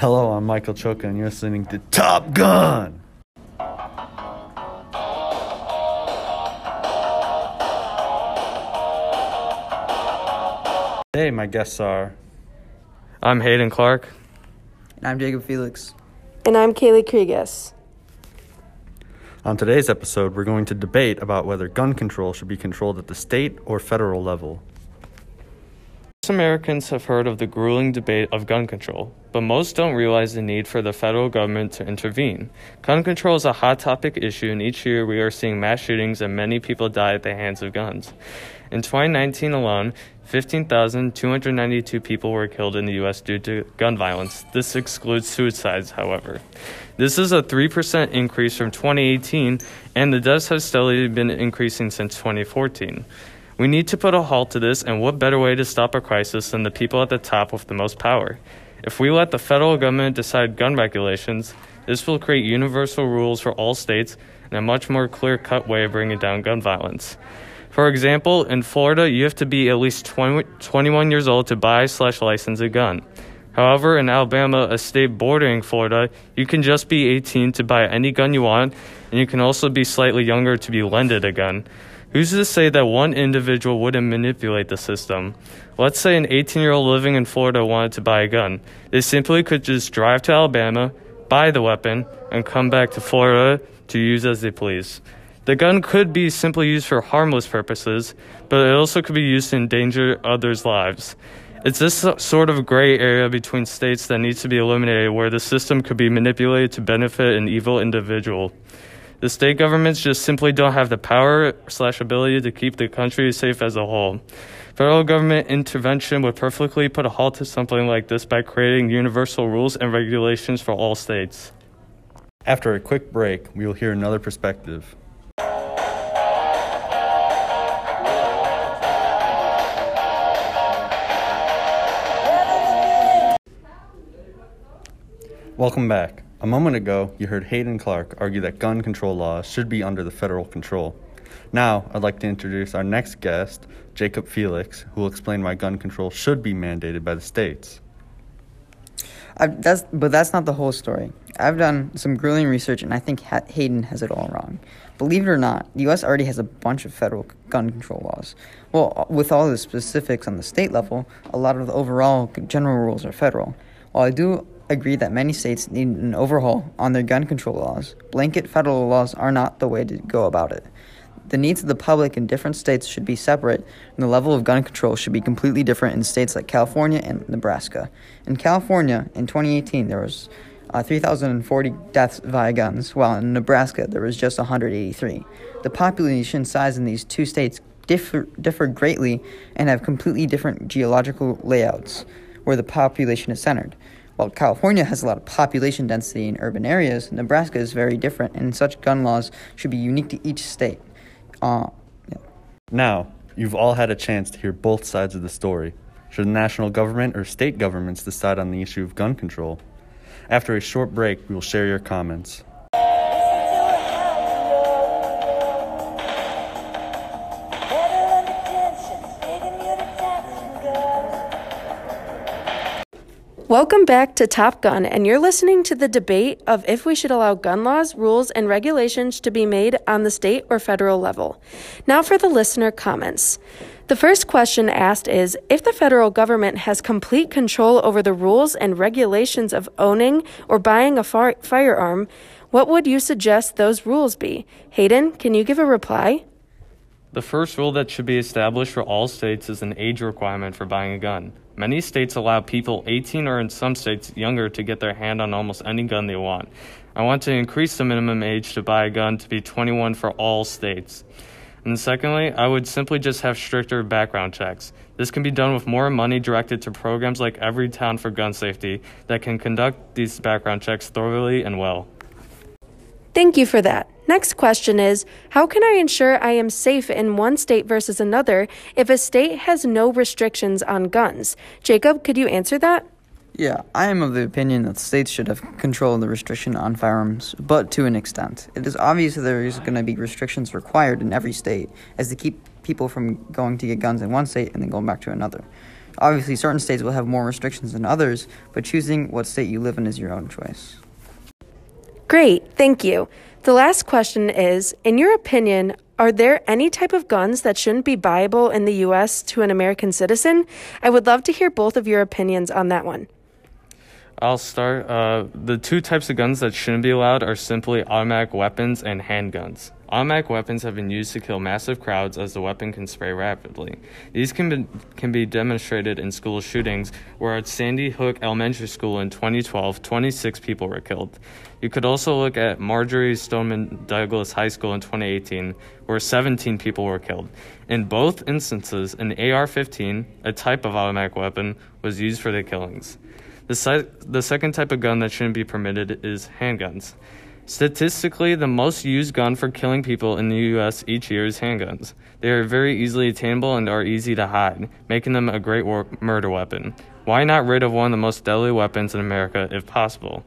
Hello, I'm Michael Choka, and you're listening to Top Gun. Today, my guests are I'm Hayden Clark. And I'm Jacob Felix. And I'm Kaylee Krieges. On today's episode, we're going to debate about whether gun control should be controlled at the state or federal level. Americans have heard of the grueling debate of gun control, but most don't realize the need for the federal government to intervene. Gun control is a hot topic issue, and each year we are seeing mass shootings and many people die at the hands of guns. In 2019 alone, 15,292 people were killed in the U.S. due to gun violence. This excludes suicides, however. This is a 3% increase from 2018, and the deaths have steadily been increasing since 2014. We need to put a halt to this, and what better way to stop a crisis than the people at the top with the most power? If we let the federal government decide gun regulations, this will create universal rules for all states and a much more clear cut way of bringing down gun violence. For example, in Florida, you have to be at least 20, 21 years old to buy slash license a gun. However, in Alabama, a state bordering Florida, you can just be 18 to buy any gun you want, and you can also be slightly younger to be lended a gun. Who's to say that one individual wouldn't manipulate the system? Let's say an 18 year old living in Florida wanted to buy a gun. They simply could just drive to Alabama, buy the weapon, and come back to Florida to use as they please. The gun could be simply used for harmless purposes, but it also could be used to endanger others' lives. It's this sort of gray area between states that needs to be eliminated where the system could be manipulated to benefit an evil individual. The state governments just simply don't have the power slash ability to keep the country safe as a whole. Federal government intervention would perfectly put a halt to something like this by creating universal rules and regulations for all states. After a quick break, we will hear another perspective. Welcome back. A moment ago, you heard Hayden Clark argue that gun control laws should be under the federal control. Now, I'd like to introduce our next guest, Jacob Felix, who will explain why gun control should be mandated by the states. I've, that's, but that's not the whole story. I've done some grueling research, and I think ha- Hayden has it all wrong. Believe it or not, the U.S. already has a bunch of federal gun control laws. Well, with all the specifics on the state level, a lot of the overall general rules are federal. While I do agree that many states need an overhaul on their gun control laws. Blanket federal laws are not the way to go about it. The needs of the public in different states should be separate, and the level of gun control should be completely different in states like California and Nebraska. In California, in 2018, there was uh, 3,040 deaths via guns, while in Nebraska, there was just 183. The population size in these two states differ, differ greatly and have completely different geological layouts where the population is centered. While California has a lot of population density in urban areas, Nebraska is very different, and such gun laws should be unique to each state. Uh, yeah. Now, you've all had a chance to hear both sides of the story. Should the national government or state governments decide on the issue of gun control? After a short break, we will share your comments. Welcome back to Top Gun, and you're listening to the debate of if we should allow gun laws, rules, and regulations to be made on the state or federal level. Now for the listener comments. The first question asked is If the federal government has complete control over the rules and regulations of owning or buying a far- firearm, what would you suggest those rules be? Hayden, can you give a reply? The first rule that should be established for all states is an age requirement for buying a gun. Many states allow people 18 or in some states younger to get their hand on almost any gun they want. I want to increase the minimum age to buy a gun to be 21 for all states. And secondly, I would simply just have stricter background checks. This can be done with more money directed to programs like Everytown for Gun Safety that can conduct these background checks thoroughly and well. Thank you for that. Next question is How can I ensure I am safe in one state versus another if a state has no restrictions on guns? Jacob, could you answer that? Yeah, I am of the opinion that states should have control of the restriction on firearms, but to an extent. It is obvious that there is going to be restrictions required in every state as to keep people from going to get guns in one state and then going back to another. Obviously, certain states will have more restrictions than others, but choosing what state you live in is your own choice. Great, thank you. The last question is In your opinion, are there any type of guns that shouldn't be buyable in the U.S. to an American citizen? I would love to hear both of your opinions on that one. I'll start. Uh, the two types of guns that shouldn't be allowed are simply automatic weapons and handguns. Automatic weapons have been used to kill massive crowds as the weapon can spray rapidly. These can be, can be demonstrated in school shootings, where at Sandy Hook Elementary School in 2012, 26 people were killed. You could also look at Marjory Stoneman Douglas High School in 2018, where 17 people were killed. In both instances, an AR 15, a type of automatic weapon, was used for the killings. The, si- the second type of gun that shouldn't be permitted is handguns. Statistically, the most used gun for killing people in the U.S. each year is handguns. They are very easily attainable and are easy to hide, making them a great war- murder weapon. Why not rid of one of the most deadly weapons in America if possible?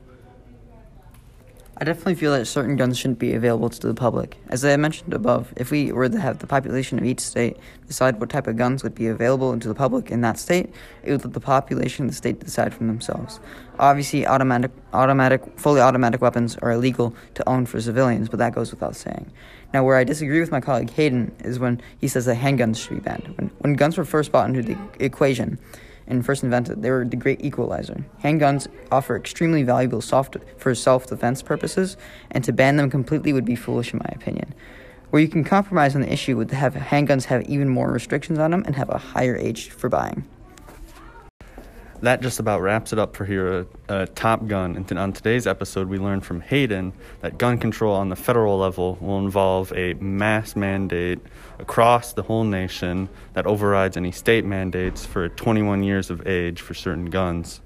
I definitely feel that certain guns shouldn't be available to the public. As I mentioned above, if we were to have the population of each state decide what type of guns would be available to the public in that state, it would let the population of the state decide for themselves. Obviously, automatic, automatic, fully automatic weapons are illegal to own for civilians, but that goes without saying. Now, where I disagree with my colleague Hayden is when he says that handguns should be banned. When, when guns were first brought into the equation, and first invented. They were the great equalizer. Handguns offer extremely valuable soft for self-defense purposes, and to ban them completely would be foolish in my opinion. Where you can compromise on the issue would have handguns have even more restrictions on them and have a higher age for buying that just about wraps it up for here uh, Top Gun. And on today's episode, we learned from Hayden that gun control on the federal level will involve a mass mandate across the whole nation that overrides any state mandates for 21 years of age for certain guns.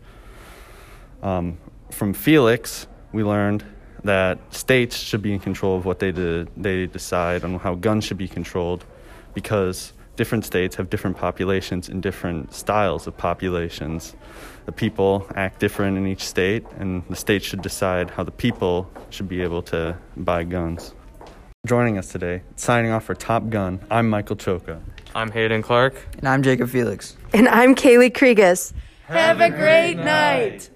Um, from Felix, we learned that states should be in control of what they, de- they decide on how guns should be controlled because different states have different populations and different styles of populations. The people act different in each state, and the state should decide how the people should be able to buy guns. Joining us today, signing off for Top Gun, I'm Michael Choka. I'm Hayden Clark. And I'm Jacob Felix. And I'm Kaylee Kriegas. Have a great night.